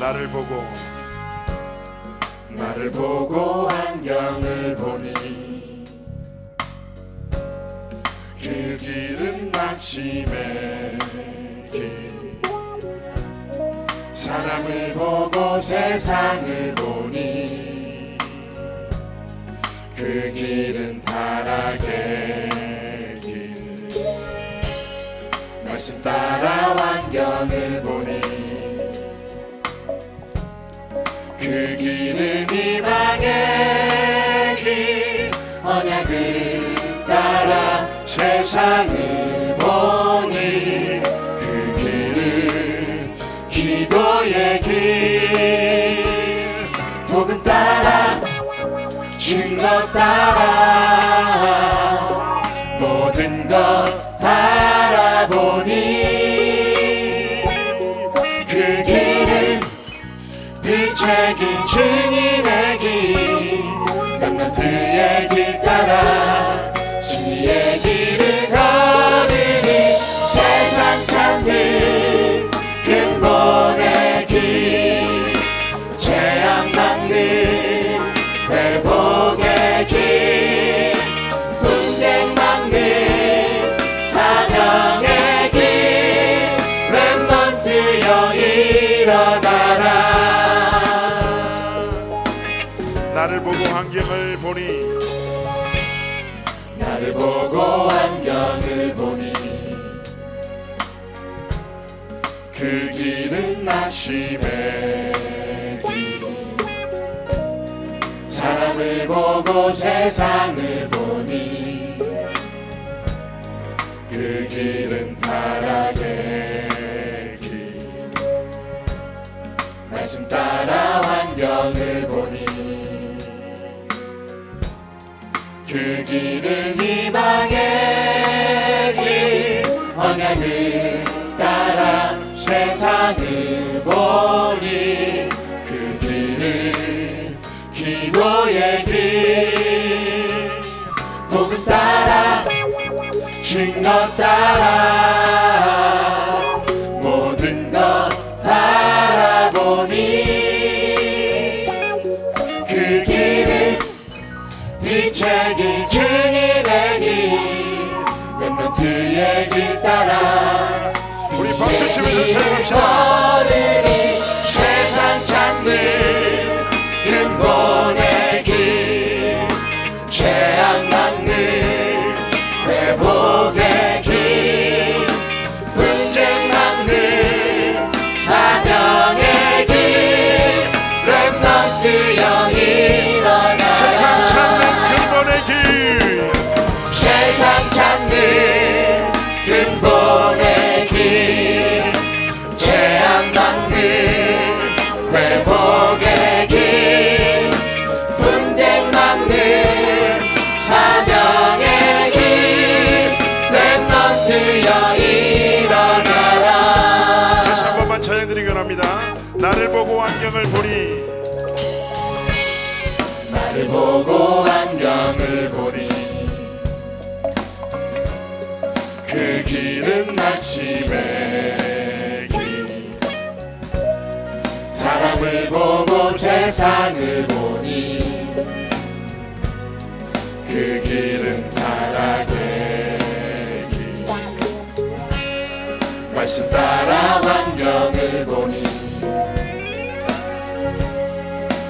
나를 보고 나를 보고 안경을 보니 그 길은 낙심의 길 사람을 보고 세상을 보니 그 길은 타락의 길. 말씀 따라 환경을 보니 그 길은 이방 증거 따라 모든 것 일어나라. 나를 보고 환경을 보니 나를 보고 안경을 보니 그 길은 낙심의 길. 사람을 보고 세상을 보니 그 길은 타락의 말씀 따라 환경을 보니 그 길은 이방의 길 언약을 따라 세상을 보니 그 길은 기도의 길. 복음 따라 증거 따라 그 길은 빛의 길 증인의 길 렘넌트의 길 따라 우리 박수 치면서 찬양합시다. 찬양드리기 합니다. 나를 보고 환경을 보니. 나를 보고 안경을 보니. 그 길은 낙심의 길. 사람을 보고 세상을 보니. 그 길은 말씀 따라 환경을 보니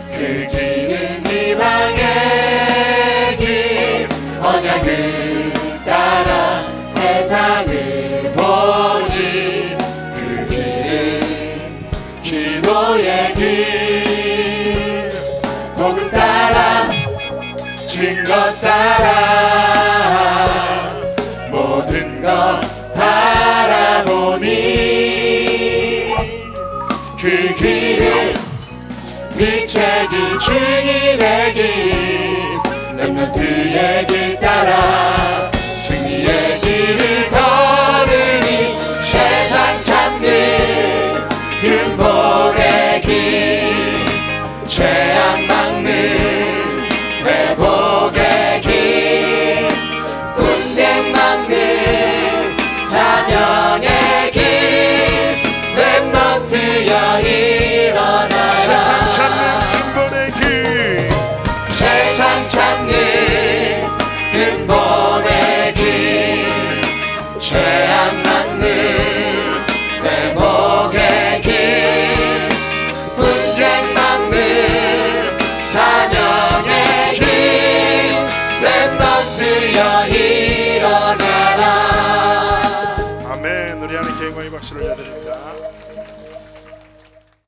그 길은 이방의 길. 언약을 따라 세상을 보니 그 길은 기도의 길. 복음 따라 증거 따라 그 렘넌트의 길 따라 죄안 막는 회복의 길 분쟁 막는 사명의 길 랩넌트여 일어나라. 아멘. 우리 하나님께 영광의 박수를 드립니다.